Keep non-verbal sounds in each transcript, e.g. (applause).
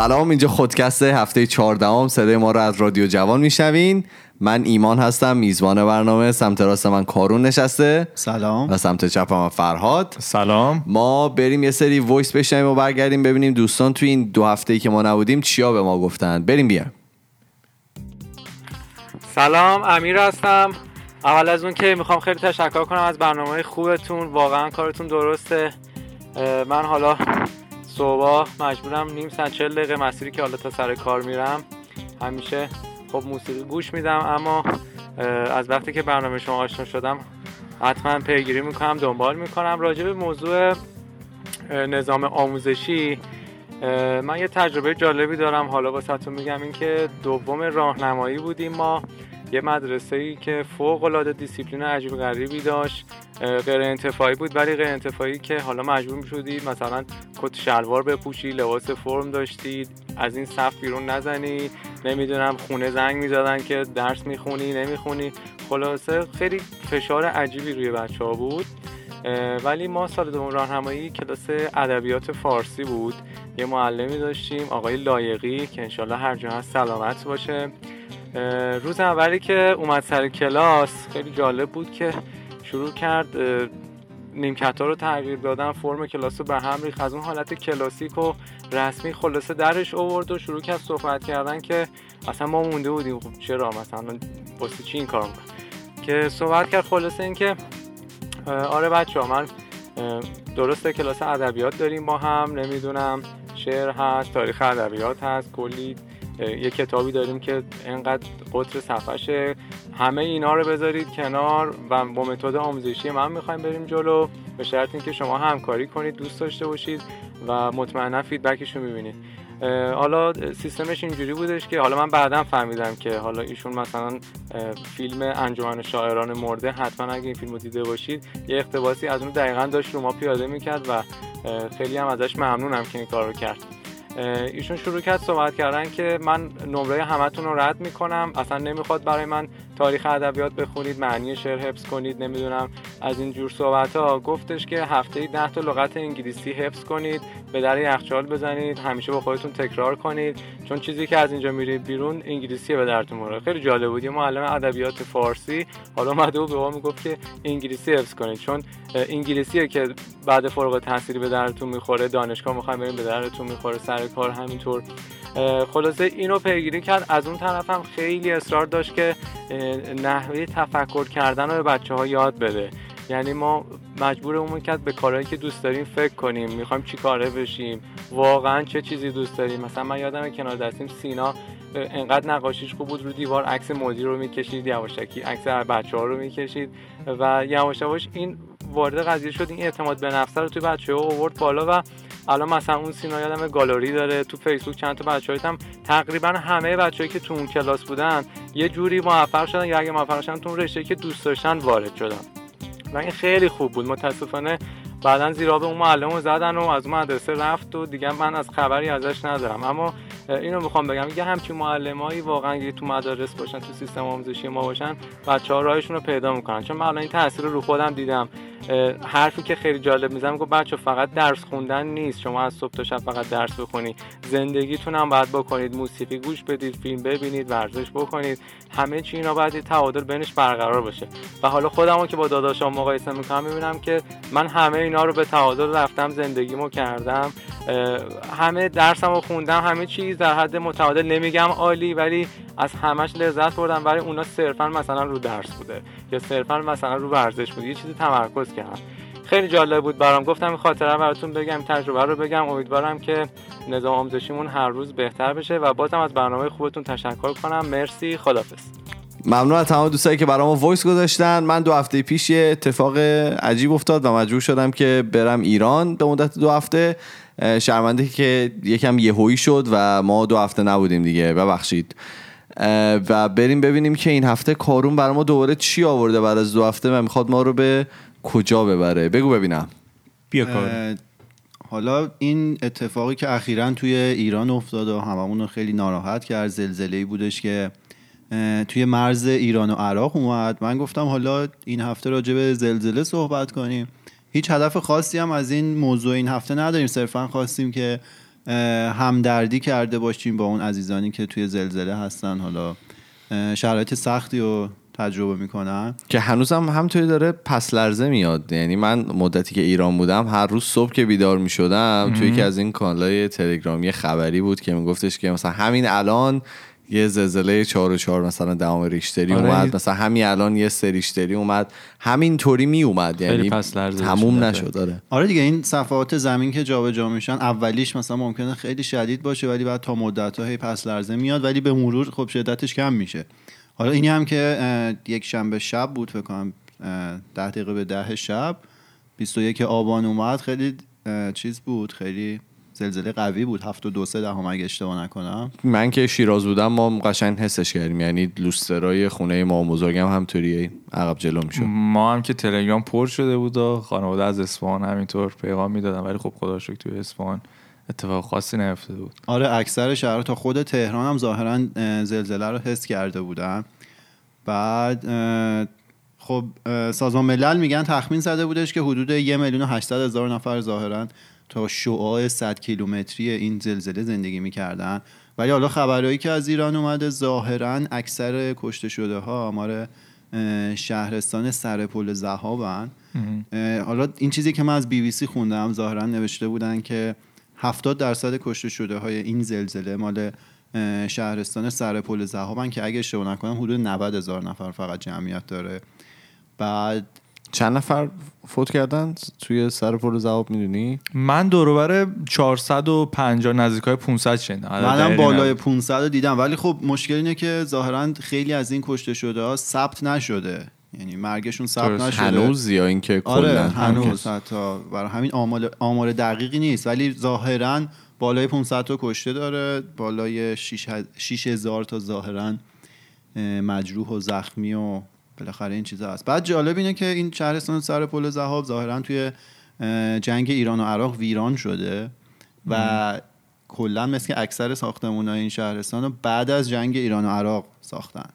سلام اینجا خودکست هفته 14 هم صدای ما رو از رادیو جوان میشنوین. من ایمان هستم میزبان برنامه سمت راست من کارون نشسته. سلام. و سمت چپم فرهاد. سلام. ما بریم یه سری voice بشنویم و برگردیم ببینیم دوستان تو این دو هفته که ما نبودیم چیا به ما گفتن. بریم بیایم سلام امیر هستم. اول از اون که می‌خوام خیلی تشکر کنم از برنامه خوبتون. واقعا کارتون درسته. من حالا صبح. مجبورم نیم ساعت چل دقیقه مسیری که حالا تا سر کار میرم. همیشه خب موسیقی گوش میدم اما از وقتی که برنامه شما آشنا شدم حتما پیگیری می‌کنم دنبال می‌کنم. راجع به موضوع نظام آموزشی من یه تجربه جالبی دارم. حالا واسهتون میگم اینکه دوم راهنمایی بودیم ما. یه مدرسه ای که فوق العاده دیسیپلین عجیب غریبی داشت غیر انتفاعی بود ولی غیر انتفاعی که حالا مجبور می‌شدی مثلا کت شلوار بپوشی لباس فرم داشتید از این صف بیرون نزنی نمی‌دونم خونه زنگ می‌زدن که درس می‌خونی نمی‌خونی. خلاصه خیلی فشار عجیبی روی بچه ها بود ولی ما سال دوم راهنمایی کلاس ادبیات فارسی بود. یه معلمی داشتیم آقای لایقی که انشالله هر جا هست سلامت باشه. روز اولی که اومد سر کلاس خیلی جالب بود که شروع کرد نیمکت ها رو تغییر دادن فرم کلاس رو به هم ریخت. از اون حالت کلاسیک و رسمی خلاصه درش آورد و شروع کرد صحبت کردن که اصلا ما مونده بودیم. خب چرا مثلا؟ واسه چی این کار میکن که صحبت کرد خلاصه این که آره بچه ها من درسته کلاس ادبیات داریم ما هم نمی‌دونم شعر هست تاریخ ادبیات هست کلی یه کتابی داریم که انقدر قطر صفحشه همه اینا رو بذارید کنار و با متد آموزشی من می‌خوایم بریم جلو. به شرط اینکه شما همکاری کنید دوست داشته باشید و مطمئنا فیدبکش رو می‌بینید حالا سیستمش اینجوری بودش که حالا من بعدا فهمیدم که حالا ایشون مثلا فیلم انجمن شاعران مرده حتما اگه این فیلم رو دیده باشید یه اقتباسی از اون دقیقا داشت رو ما پیاده می‌کرد و خیلی هم ازش ممنونم که این کار رو کرد. ایشون شروع کرد صحبت کردن که من نمره همتون رو رد می‌کنم. اصلا نمی‌خواد برای من تاریخ ادبیات بخونید معنی شعر حفظ کنید نمی‌دونم از این جور صحبت ها گفتش که هفته 10 تا لغت انگلیسی حفظ کنید به در یخچال بزنید همیشه با خودتون تکرار کنید. چون چیزی که از اینجا میره بیرون انگلیسی به درتون می‌خوره. خیلی جالب بود. یه معلم ادبیات فارسی حالا اومده بود به ما می‌گفت که انگلیسی حفظ کنید. چون انگلیسیه که بعد فارغ التحصیلی به درتون می‌خوره دانشگاه می‌خوایم بریم به درتون می‌خوره سر کار همینطور. خلاصه اینو پیگیری کرد. از اون طرف هم خیلی اصرار داشت که نحوه تفکر کردن رو به بچه ها یاد بده. یعنی ما مجبورمون کرد به کارهایی که دوست داریم فکر کنیم. می‌خوایم چی کاره بشیم؟ واقعا چه چیزی دوست داریم؟ مثلا من یادم کنار دستیم سینا انقدر نقاشیش خوب بود رو دیوار عکس مدیر رو می‌کشید یواشکی عکس بچه ها رو می‌کشید و یواش یواش این وارد قضیه شد. این اعتماد به نفس رو توی بچه ها آورد بالا و الان مثلا اون سینا یادم گالری داره تو فیسبوک چند تا بچه‌ها هم تقریبا همه بچه‌ای که تو اون کلاس بودن یه جوری موفق شدن یا اگه موفق شدن تو رشته که دوست داشتن وارد شدن. و این خیلی خوب بود. متاسفانه بعدا زیرا اون معلم زدن و از اون مدرسه رفت و دیگه من از خبری ازش ندارم. اما اینو می‌خوام بگم. یه همچین معلمایی واقعا اگه تو مدارس باشن تو سیستم آموزشی ما باشن بچه ها راهشون رو پیدا می‌کنن. چون من الان این تاثیر رو خودم دیدم. حرفی که خیلی جالب می‌زنم گفت بچه فقط درس خوندن نیست. شما از صبح تا شب فقط درس بخونید. زندگیتون هم باید بکنید. موسیقی گوش بدید فیلم ببینید ورزش بکنید. همه چی اینا باید تعادل بینش برقرار باشه. و حالا خودمو که با داداشام مقایسه می‌کنم می‌بینم که من همه اینا رو به تعادل رفتم زندگیمو کردم. همه درسمو خوندم همه چیز در حد متعادل نمیگم عالی ولی از همش لذت بردم. ولی اونا صرفا مثلا رو درس بوده یا صرفا مثلا رو ورزش بوده. یه چیزی تمرکز کردم خیلی جالب بود برام. گفتم خاطره براتون بگم تجربه رو بگم. امیدوارم که نظام آموزشیمون هر روز بهتر بشه و بازم از برنامه خوبتون تشکر کنم. مرسی. خدافظ ممنون از تمام دوستایی که برام وایس گذاشتن. من دو هفته پیش یه اتفاق عجیب افتاد و مجبور شدم که برم ایران. به مدت دو هفته شرمنده که یکم یهویی شد و ما دو هفته نبودیم دیگه ببخشید. و بریم ببینیم که این هفته کارون برای ما دوباره چی آورده بعد از دو هفته و می‌خواد ما رو به کجا ببره. بگو ببینم. بیا کار حالا این اتفاقی که اخیرا توی ایران افتاد و هممون رو خیلی ناراحت کرد زلزله بودش که توی مرز ایران و عراق اومد. من گفتم حالا این هفته راجع به زلزله صحبت کنیم. هیچ هدف خاصی هم از این موضوع این هفته نداریم. صرفا خواستیم که همدردی کرده باشیم با اون عزیزانی که توی زلزله هستن. حالا شرایط سختی رو تجربه می‌کنن. که هنوزم همطوری داره پس لرزه میاد. یعنی من مدتی که ایران بودم هر روز صبح که بیدار می شدم توی یکی از این کانالای تلگرامی خبری بود که میگفتش که مثلا همین الان یه زلزله 4 و 4 مثلا دهم ریشتری آره. اومد مثلا همین الان یه سه ریشتری اومد همینطوری می اومد یعنی تموم. نشد آره آره دیگه این صفحات زمین که جابجا میشن اولیش مثلا ممکنه خیلی شدید باشه ولی بعد تا مدت هی پس لرزه میاد ولی به مرور خب شدتش کم میشه حالا اینی هم که یک شنبه شب بود فکر کنم اه، ده دقیقه به ده شب 21 آبان اومد خیلی چیز بود خیلی زلزله قوی بود. هفت و دو سه دهم اگه اشتباه نکنم. من که شیراز بودم ما قشنگ حسش کردیم. یعنی لوسترای خونه ما بزرگم همطوری عقب جلو می‌شد. ما هم که تلگرام پر شده بود و خانواده از اصفهان همینطور پیغام می‌دادن ولی خب خدا شکر توی اصفهان اتفاق خاصی نیفتاده بود. آره اکثر شهرها تا خود تهران هم ظاهرا اه، زلزله رو حس کرده بودن. بعد خب سازمان ملل میگن تخمین زده بودش که حدود یه میلیون و 800 هزار نفر ظاهرا تا شعاع 100 کیلومتری این زلزله زندگی می‌کردن. ولی حالا خبرهایی که از ایران اومده ظاهرا اکثر کشته شده ها آمار شهرستان سرپل زهابن. حالا این چیزی که من از بی بی سی خوندم ظاهرا نوشته بودن که 70 درصد کشته شده های این زلزله مال شهرستان سرپل زهابن که اگه اشتباه نکنم حدود 90 هزار نفر فقط جمعیت داره. بعد چند نفر فوت کردن؟ توی سر پل زواب می‌دونی؟ من دوروبر 450 نزدیک های 500 شنیدم. عدد منم بالای نبود. 500 رو دیدم. ولی خب مشکل اینه که ظاهرا خیلی از این کشته شده ها ثبت نشده. یعنی مرگشون ثبت. نشده. هنوز یا اینکه آره کلا؟ هنوز. حتی برای همین آمار آمار دقیقی نیست. ولی ظاهرا بالای 500 تا کشته داره. بالای 6 هزار تا ظاهرا اه، مجروح و زخمی و بالاخره این چیزا هست. بعد جالب اینه که این شهرستان سر پل زهاب ظاهرا توی جنگ ایران و عراق ویران شده و کلا مثل که اکثر ساختمون این شهرستان رو بعد از جنگ ایران و عراق ساختن.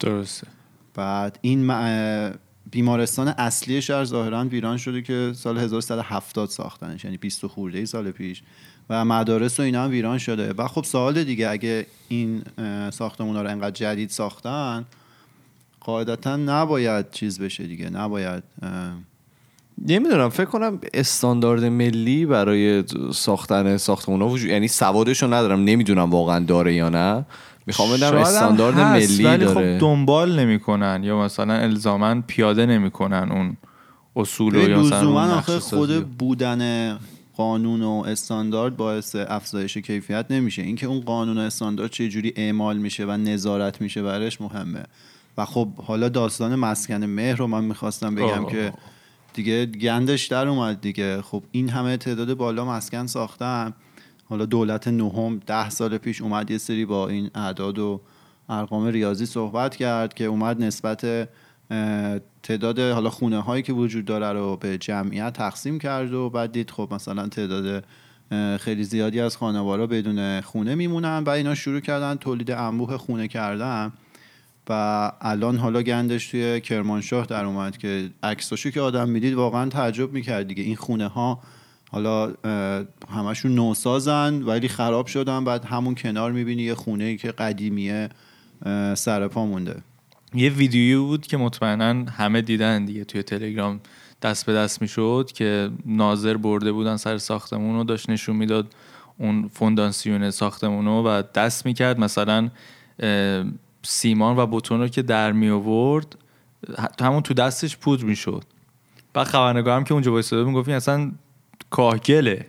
درسته. بعد این بیمارستان اصلی شهر ظاهرا ویران شده که سال 1170 ساختنش یعنی 20 خورده ای سال پیش. و مدارس و اینا هم ویران شده. و خب سوال دیگه اگه این ساختمون رو انقدر جدید ساختن قاعدتا نباید چیز بشه دیگه نباید نمی‌دونم فکر کنم استاندارد ملی برای ساختن ساختمونا وجود یعنی سوادشو ندارم نمی‌دونم واقعا داره یا نه. می‌خوام بدم استاندارد هست، ملی ولی داره. خب دنبال نمی‌کنن یا مثلا الزاما پیاده نمی‌کنن اون اصول و به یا آخه. خود بودن قانون و استاندارد باعث افزایش کیفیت نمیشه. اینکه اون قانون و استاندارد چه جوری اعمال میشه و نظارت میشه برش مهمه. و خب حالا داستان مسکن مهر رو من می‌خواستم بگم آه. که دیگه گندش در اومد دیگه. خب این همه تعداد بالا مسکن ساختن. حالا دولت نهم ده سال پیش اومد یه سری با این اعداد و ارقام ریاضی صحبت کرد که اومد نسبت تعداد حالا خونه هایی که وجود داره رو به جمعیت تقسیم کرد و بعد دید خب مثلا تعداد خیلی زیادی از خانوارا بدون خونه میمونن و اینا شروع کردن تولید انبوه خونه کردن. و الان حالا گندش توی کرمانشاه در اومد که عکساشو که آدم می‌دید واقعا تعجب می‌کرد دیگه. این خونه ها حالا همشون نوسازن ولی خراب شدن بعد همون کنار می‌بینی یه خونه ای که قدیمیه اه، سر پا مونده. یه ویدیویی بود که مطمئنا همه دیدن دیگه توی تلگرام. دست به دست می‌شد که ناظر برده بودن سر ساختمون رو داشت نشون می‌داد اون فونداسیون ساختمون رو و دست می‌کرد. مثلا سیمان و بتون رو که در می آورد همون تو دستش پودر می‌شد بعد خبرنگارم که اونجا وایساده می‌گفت این اصلا کاهگله.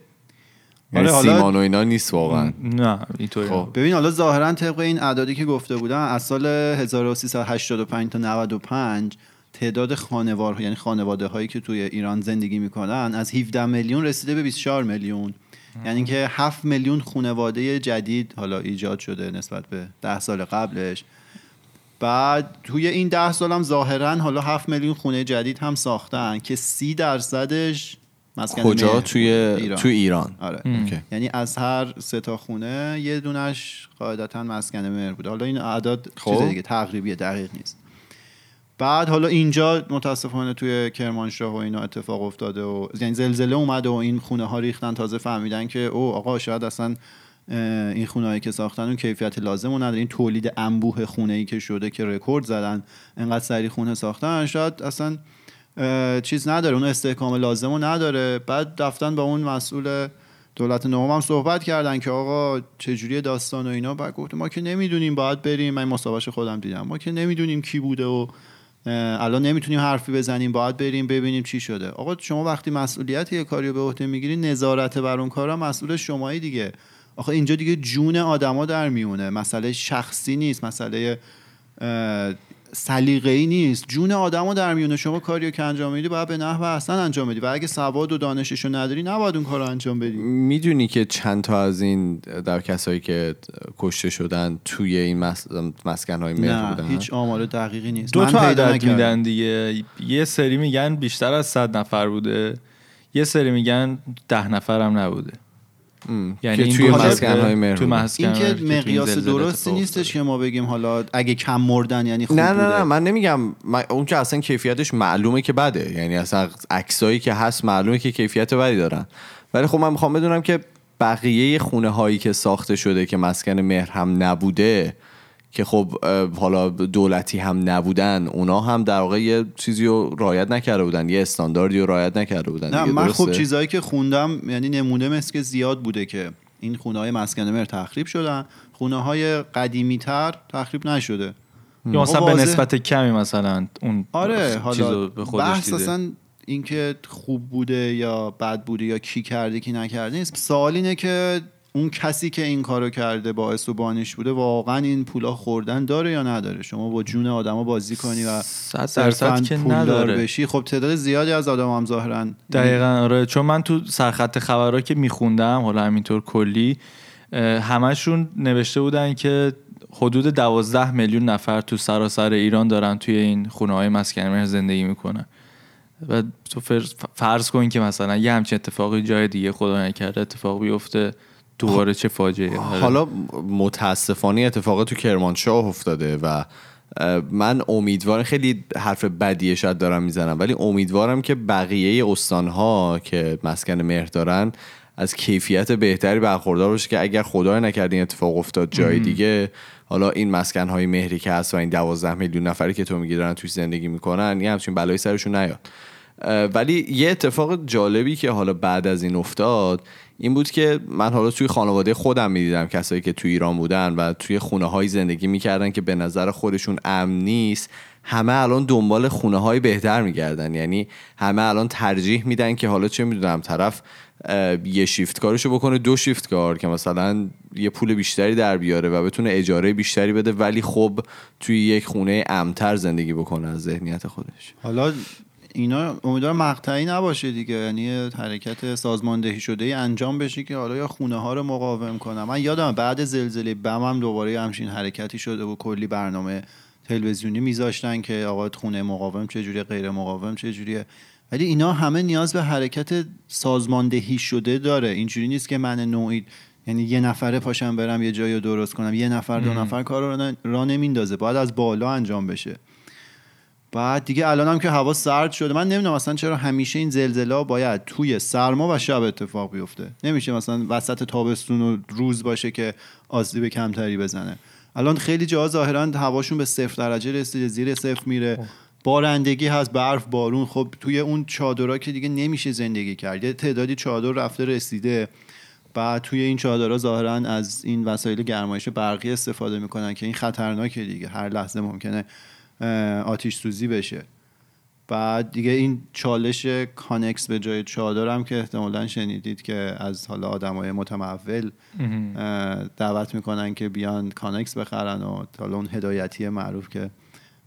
یعنی آره، حالا- سیمان و اینا نیست واقعا. نه اینطوری خب. ببین حالا ظاهرا طبق این اعدادی که گفته بودن از سال 1385 تا 95 تعداد خانوار یعنی خانواده هایی که توی ایران زندگی می‌کنن از 17 میلیون رسیده به 24 میلیون. یعنی که 7 میلیون خانواده جدید حالا ایجاد شده نسبت به 10 سال قبلش. بعد توی این 10 سال هم ظاهرا حالا 7 میلیون خونه جدید هم ساختن که 30 درصدش مسکن کجا مهر توی ایران. توی ایران آره اوکی. یعنی از هر سه تا خونه یه دونش قاعدتا مسکن مهر بوده حالا این اعداد خب. چیز دیگه تقریبیه دقیق نیست بعد حالا اینجا متاسفانه توی کرمانشاه و اینا اتفاق افتاده و یعنی زلزله اومده و این خونه ها ریختن تازه فهمیدن که او آقا شاید اصلا این خونه که ساختن اون کیفیت لازم نداره. این تولید انبوه خونه ای که شده که رکورد زدن انقدر سری خونه ساختن شاید اصلا چیز نداره. اون استحکام لازم رو نداره. بعد رفتن با اون مسئول دولت نهم هم صحبت کردن که آقا چجوری داستان و اینا. بعد گفت ما که نمی‌دونیم باید بریم. من مسابقه خودم دیدم. ما که نمی‌دونیم کی بوده و الان نمی‌تونیم حرفی بزنیم. باید بریم ببینیم چی شده. آقا شما وقتی مسئولیت یه کاری رو به عهده می‌گیری نظارت بر اون کارا مسئول شمایی دیگه. آخه اینجا دیگه جون آدما در میونه. مسئله شخصی نیست مسئله سلیقه‌ای نیست. جون آدمو در میونه. شما کاریو که انجام میدی باید به نحو احسن انجام بدی. و اگه سواد و دانششو نداری نباید اون کارو انجام بدی. می‌دونی که چند تا از این در کسایی که کشته شدن توی این مس... مسکن های مهر بودن؟ هیچ آمار دقیقی نیست. دو تا عدد میدن دیگه. یه سری میگن بیشتر از صد نفر بوده. یه سری میگن ده نفرم نبوده. یعنی این توی مسکن های مهر تو این که مقیاس درستی نیستش که ما بگیم حالا اگه کم مردن یعنی خوب نه نه. نه من نمیگم. اون که اصلا کیفیتش معلومه که بده. یعنی اصلا عکسایی که هست معلومه که کیفیت بدی دارن. ولی خب من می‌خوام بدونم که بقیه خونه هایی که ساخته شده که مسکن مهر هم نبوده که خب حالا دولتی هم نبودن اونا هم در واقع یه چیزی رو رعایت نکرده بودن یه استانداردی رو رعایت نکرده بودن. نه من خب چیزایی که خوندم یعنی نمونه مثل که زیاد بوده که این خونه های مسکن مهر تخریب شدن خونه های قدیمی تر تخریب نشده. یا مثلا به نسبت کمی مثلا اون آره حالا به خودش بحث. اصلا اینکه خوب بوده یا بد بوده یا کی کرده کی نکرده نیست. سوال اینه که اون کسی که این کارو کرده باعث و بانش بوده واقعا این پولا خوردن داره یا نداره؟ شما با جون آدما بازی کنی و صد درصد که نداره. بشی؟ خب تعداد زیادی از آدم هم ظاهرا. دقیقا آره. چون من تو سرخط خبرها که میخوندم حالا همینطور کلی همشون نوشته بودن که حدود دوازده میلیون نفر تو سراسر ایران دارن توی این خونه های مسکن مهر زندگی می‌کنن. و تو فرض, فرض کن که مثلا یه همچین اتفاقی جای دیگه خدا نکرده اتفاق بیفته. دوباره چه فاجعه حالا متاسفانه اتفاق تو کرمانشاه افتاده و من امیدوارم خیلی حرف بدیه شاید دارم می‌زنم ولی امیدوارم که بقیه استانها که مسکن مهر دارن از کیفیت بهتری برخوردار باشه که اگر خدای نکرده این اتفاق افتاد جای دیگه حالا این مسکن های مهری که هست و این دوازده میلیون نفری که تو میگی دارن توش زندگی می‌کنن یه همچین بلایی سرشون نیاد. ولی یه اتفاق جالبی که حالا بعد از این افتاد این بود که من حالا توی خانواده خودم می‌دیدم کسایی که توی ایران بودن و توی خونه های زندگی می‌کردن که به نظر خودشون امن نیست همه الان دنبال خونه های بهتر میگردن. یعنی همه الان ترجیح میدن که حالا چه می‌دونم طرف یه شیفت کارشو بکنه دو شیفت کار که مثلا یه پول بیشتری در بیاره و بتونه اجاره بیشتری بده ولی خب توی یک خونه امتر زندگی بکنه از ذهنیت خودش. حالا اینا امیدوارم مقطعی نباشه دیگه. یعنی حرکت سازماندهی شده ای انجام بشه که حالا یا خونه ها رو مقاوم کنم. من یادم بعد زلزله بم هم دوباره همچین حرکتی شده و کلی برنامه تلویزیونی میذاشتن که آقا خونه مقاوم چجوری غیر مقاوم چجوریه. ولی اینا همه نیاز به حرکت سازماندهی شده داره. اینجوری نیست که من نوعی یعنی یه نفره پاشم برم یه جایی رو درست کنم. یه نفر دو نفر کار رو را نمیندازه. باید از بالا انجام بشه. بعد دیگه الان هم که هوا سرد شده من نمی‌دونم اصلا چرا همیشه این زلزله باید توی سرما و شب اتفاق بیفته. نمیشه مثلا وسط تابستون و روز باشه که آسیب کمتری بزنه. الان خیلی جاها ظاهرا هواشون به صفر درجه رسیده زیر صفر میره. بارندگی هست برف بارون. خب توی اون چادرها که دیگه نمیشه زندگی کرد. یه تعدادی چادر رفته رسیده. بعد توی این چادرها ظاهرا از این وسایل گرمایش برقی استفاده می‌کنن که این خطرناکه دیگه. هر لحظه ممکنه آتیش سوزی بشه. بعد دیگه این چالش کانکس به جای چادرم که احتمالا شنیدید که از حالا آدمای متمول دعوت می‌کنن که بیان کانکس بخرن و حالا اون هدایتی معروف که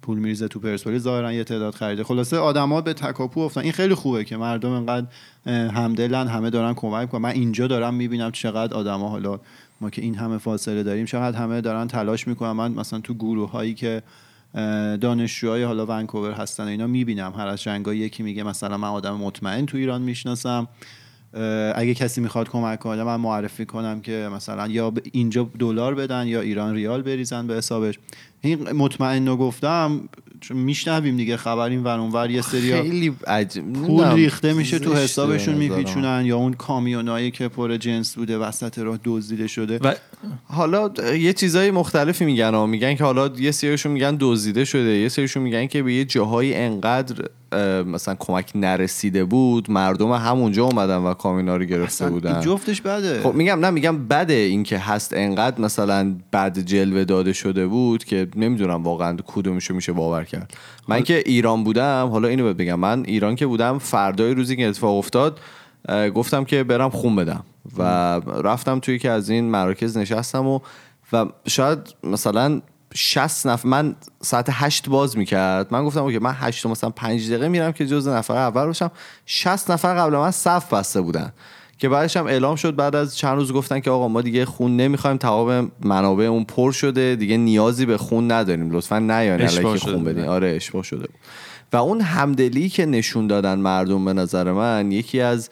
پول میریزه تو پرسپولیس ظاهرا یه تعداد خریده. خلاصه آدما به تکاپو افتن این خیلی خوبه که مردم انقدر همدلن همه دارن کمک می‌کنن. من اینجا دارم می‌بینم چقدر آدما حالا ما که این همه فاصله داریم چقدر همه دارن تلاش می‌کنن. من مثلا تو گروه هایی که دانشجوهای حالا ونکوور هستن اینا می‌بینم. هر از جنگا یکی میگه مثلا من آدم مطمئن تو ایران می‌شناسم. اگه کسی می‌خواد کمک کنه من معرفی کنم که مثلا یا اینجا دلار بدن یا ایران ریال بریزن به حسابش این مطمئن گفتم چون میشنویم دیگه خبر این ور اونور یه سری خیلی عجب پول ریخته میشه تو حسابشون. میپیچونن یا اون کامیونایی که پر جنس بوده وسط راه دزدیده شده و حالا یه چیزای مختلفی میگن ها. میگن که حالا یه سریشون میگن دزدیده شده یه سریشون میگن که به یه جاهایی انقدر مثلا کمک نرسیده بود مردم همونجا اومدن و کامینا رو گرفته بودن. جفتش بده. خب میگم نه میگم بده این که هست انقدر مثلا بد جلوه داده شده بود که نمی‌دونم واقعا کدومشو میشه باور کرد. من که ایران بودم حالا اینو بگم. من ایران که بودم فردای روزی که اتفاق افتاد گفتم که برم خون بدم و رفتم توی که از این مراکز نشستم و و شاید مثلا 60 نفر من ساعت 8 باز می‌کرد. من گفتم اوکی من 8 مثلا 5 دقیقه میرم که جز نفر اول باشم. 60 نفر قبل من صف بسته بودن که بعدش هم اعلام شد بعد از چند روز گفتن که آقا ما دیگه خون نمی‌خوایم تمام منابع اون پر شده دیگه نیازی به خون نداریم. لطفا نیاین علیکی خون. بدین. آره اشباع شده بود. و اون همدلی که نشون دادن مردم به نظر من یکی از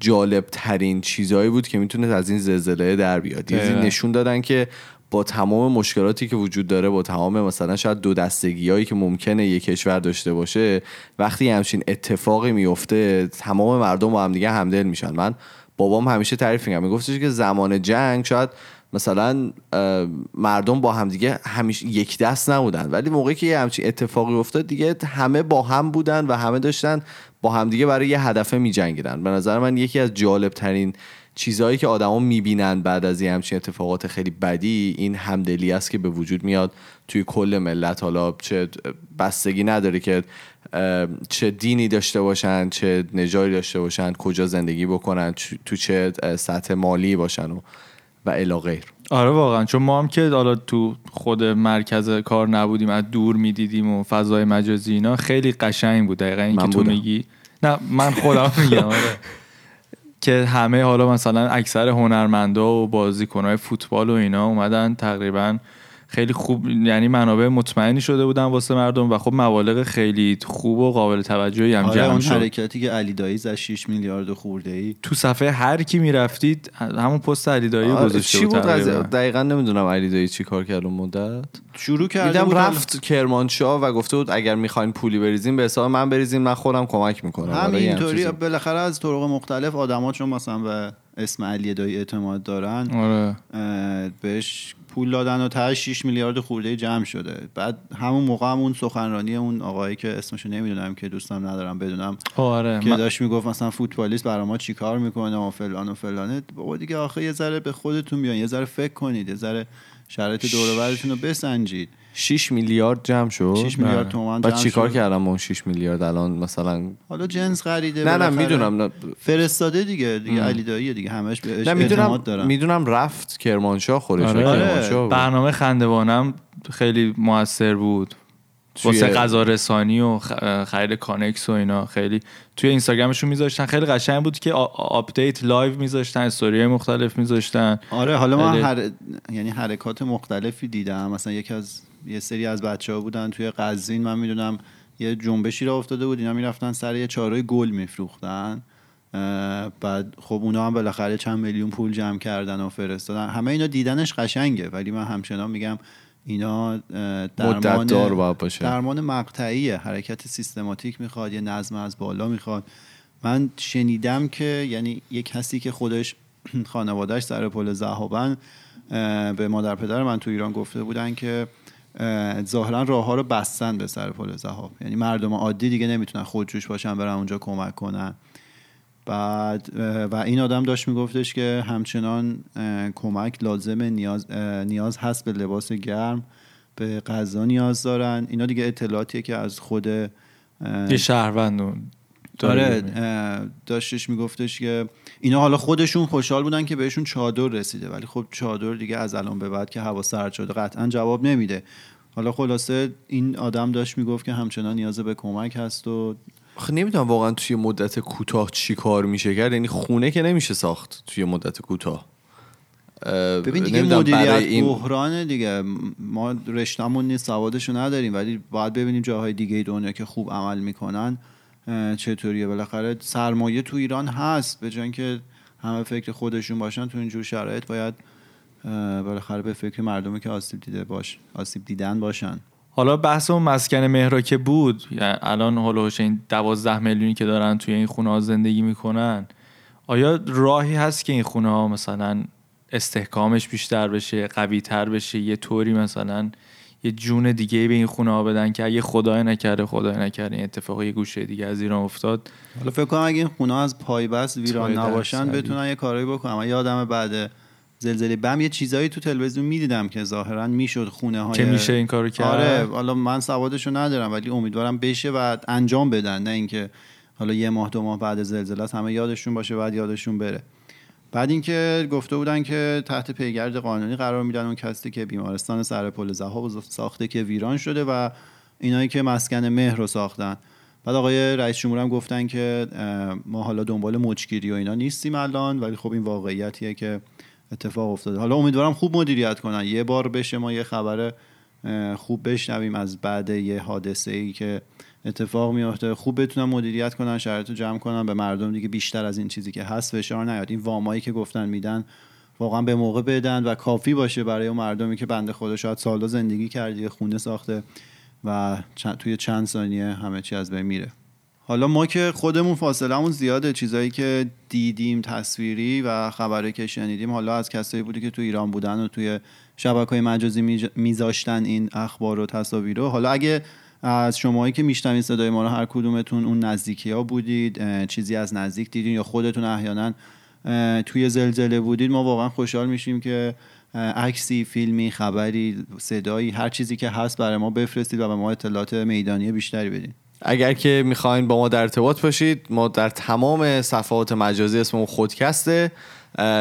جالب ترین چیزهایی بود که می‌تونه از این زلزله در بیاد. نشون دادن که با تمام مشکلاتی که وجود داره با تمام مثلا شاید دو دستگی هایی که ممکنه یک کشور داشته باشه وقتی همچین اتفاقی میفته تمام مردم با هم دیگه همدل میشن. من بابام همیشه تعریف میگم میگفتش که زمان جنگ شاید مثلا مردم با همدیگه همیشه یک دست نبودن. ولی موقعی که یه همچین اتفاقی افتاد دیگه همه با هم بودن و همه داشتن با همدیگه برای یه هدفه میجنگیدن. به نظر من یکی از جالب ترین چیزهایی که آدما می‌بینن بعد از یه همچین اتفاقات خیلی بدی این همدلی است که به وجود میاد توی کل ملت. حالا چه بستگی نداره که چه دینی داشته باشن چه نژادی داشته باشن کجا زندگی بکنن تو چه سطح مالی باشن و و الی غیر. آره واقعا. چون ما هم که حالا تو خود مرکز کار نبودیم از دور می‌دیدیم و فضای مجازی اینا خیلی قشنگ بود. دقیقا این که تو. میگی. نه من خودم میگم آره. (laughs) که همه حالا مثلا اکثر هنرمندا و بازیکنهای فوتبال و اینا اومدن تقریبا خیلی خوب یعنی منابع مطمئنی شده بودن واسه مردم و خب مبالغ خیلی خوب و قابل توجهی هم آره جمع اون شد. حرکتی که علی دایی زد 6 میلیارد خورده ای تو صفحه هر کی می‌رفتید همون پست علی دایی آره، گذاشته چی بود. دقیقا نمی‌دونم علی دایی چی کار کرد اون مدت. شروع کرده دیدم بود رفت کرمانشاه و گفته بود اگر می‌خواین پولی بریزین به حساب من بریزین من خودم کمک می‌کنم. هم اینطوری بالاخره از طرق مختلف آدما چون مثلا به اسم علی دایی اعتماد دارن. آره. بهش پول دادن و ته 6 میلیارد خورده جمع شده. بعد همون موقع هم اون سخنرانی اون آقایی که اسمشو نمی‌دونم که دوستم ندارم بدونم آره. که من- داشت می‌گفت مثلا فوتبالیست برای ما چیکار می‌کنه و فلان و فلانه. بابا دیگه آخه یه ذره به خودتون بیان یه ذره فکر کنید یه ذره شرایط دور و برتون رو بسنجید 6 میلیارد جمع شد 6 میلیارد تومان بعد جمع چیکار شد. کردم با اون 6 میلیارد الان مثلا حالا جنس خریده نه نه. می‌دونم نه, فرستاده دیگه دیگه علی دایی دیگه همش بهش نه اعتماد می‌دونم دارن می‌دونم رفت کرمانشاه خودش آره. کرمانشاه بود. برنامه خندوانم خیلی موثر بود واسه غذا رسانی و خرید کانکس و اینا. خیلی توی اینستاگرامشون میذاشتن. خیلی قشنگ بود که update live میذاشتن استوری مختلف میذاشتن. آره حالا من هر... یعنی حرکات مختلفی دیدم. مثلا یکی از یه سری از بچه ها بودن توی قزوین من می‌دونم یه جنبشی را افتاده بود. اینا می‌رفتن سر یه چارای گل میفروختن. بعد خب اونا هم بالاخره چند میلیون پول جمع کردن و فرستادن. همه اینا دیدنش قشنگه ولی من همچنان میگم اینا درمان باید باشه. درمان مقطعیه. حرکت سیستماتیک می‌خواد یه نظم از بالا می‌خواد. من شنیدم که یعنی یه کسی که خودش (clears throat) خانوادهش سر پل ذهابن اه، به مادر پدر من تو ایران گفته بودن که اه، ظاهرا راه ها رو بستن به سر پل ذهاب یعنی مردم عادی دیگه نمی‌تونن خودجوش باشن برن اونجا کمک کنن. بعد و این آدم داشت میگفتش که همچنان کمک لازمه نیاز, نیاز هست به لباس گرم به غذا نیاز دارن. اینا دیگه اطلاعاتیه که از خود یه شهروند اون. داره. آره. اه، داشتش میگفتش که اینا حالا خودشون خوشحال بودن که بهشون چادر رسیده ولی خب چادر دیگه از الان به بعد که هوا سرد شده قطعا جواب نمیده. حالا خلاصه این آدم داشت می‌گفت که همچنان نیاز به کمک هست و آخه نمی‌دونم واقعا توی مدت کوتاه چی کار میشه کرد. یعنی خونه که نمیشه ساخت توی مدت کوتاه. اه، ببین دیگه مدیریت برای این بحرانه دیگه. ما رشتمون نیست سوادشو نداریم. ولی باید ببینیم جاهای دیگه دنیا که خوب عمل می‌کنن چطوریه. بالاخره سرمایه تو ایران هست به جای که همه فکر خودشون باشن تو اینجور شرایط باید بالاخره به فکر مردمی که آسیب دیده باش آسیب دیدن باشن. حالا بحث اون مسکن مهرا که بود یعنی الان هولوش این دوازده میلیونی که دارن توی این خونه ها زندگی می‌کنن آیا راهی هست که این خونه ها مثلا استحکامش بیشتر بشه قوی تر بشه یه طوری مثلا یه جون دیگه به این خونه ها بدن که اگه خدای نکرده خدای نکرده. این اتفاق یه گوشه دیگه از ایران افتاد. حالا فکر کنم اگه این خونه از پایبست ویران نباشن. بتونن یه کارایی بکنن. یادم بعد زلزله بم. یه چیزایی تو تلویزیون می‌دیدم که ظاهرا می‌شد خونه های که میشه این کارو کرد؟ آره حالا من سوادشو ندارم ولی امیدوارم بشه و انجام بدن نه اینکه حالا یه ماه دو ماه بعد زلزله است همه یادشون باشه بعد یادشون بره. بعد اینکه گفته بودن که تحت پیگرد قانونی قرار میدن اون کسی که بیمارستان سر پل ساخته که ویران شده و اینایی که مسکن مهر رو ساختن. بعد آقای رئیس جمهور هم گفتن که ما حالا دنبال مچگیری و اینا نیستیم الان ولی خب این واقعیتیه که اتفاق افتاده. حالا امیدوارم خوب مدیریت کنن. یه بار بشه ما یه خبر خوب بشنویم از بعد یه حادثه ای که اتفاق میافته. خوب بتونن مدیریت کنن شرایط رو جمع کنن. به مردم دیگه بیشتر از این چیزی که هست فشار نیاد. این وامایی که گفتن میدن واقعا به موقع بدن و کافی باشه برای اون مردمی که بنده خدا شاید سالها زندگی کرده خونه ساخته و چند- توی چند ثانیه همه چی از بین میره. حالا ما که خودمون فاصلمون زیاده چیزایی که دیدیم تصویری و خبری که شنیدیم حالا از کسایی بودی که تو ایران بودن و توی شبکه های مجازی میذاشتن این اخبار و تصاویر رو. حالا اگه از شماهایی که میشنوین صدای ما رو هر کدومتون اون نزدیکی ها بودید چیزی از نزدیک دیدین یا خودتون احیانا توی زلزله بودید ما واقعا خوشحال میشیم که عکسی فیلمی خبری صدایی هر چیزی که هست برای ما بفرستید و به ما اطلاعات میدانی بیشتری بدین. اگر که می‌خواین با ما در ارتباط باشید ما در تمام صفحات مجازی اسممون خودکسته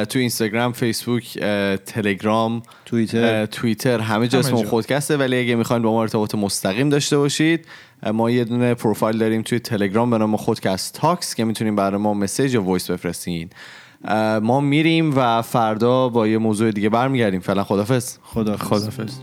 تو اینستاگرام فیسبوک تلگرام توییتر. توییتر همه جا اسممون. خودکسته. ولی اگه می‌خواین با ما ارتباط مستقیم داشته باشید ما یه دونه پروفایل داریم توی تلگرام به نام خودکست تاکس که می‌تونیم برای ما message یا voice بفرستین. ما میریم و فردا با یه موضوع دیگه برمیگردیم. فعلا خدافظ خدا خدافظ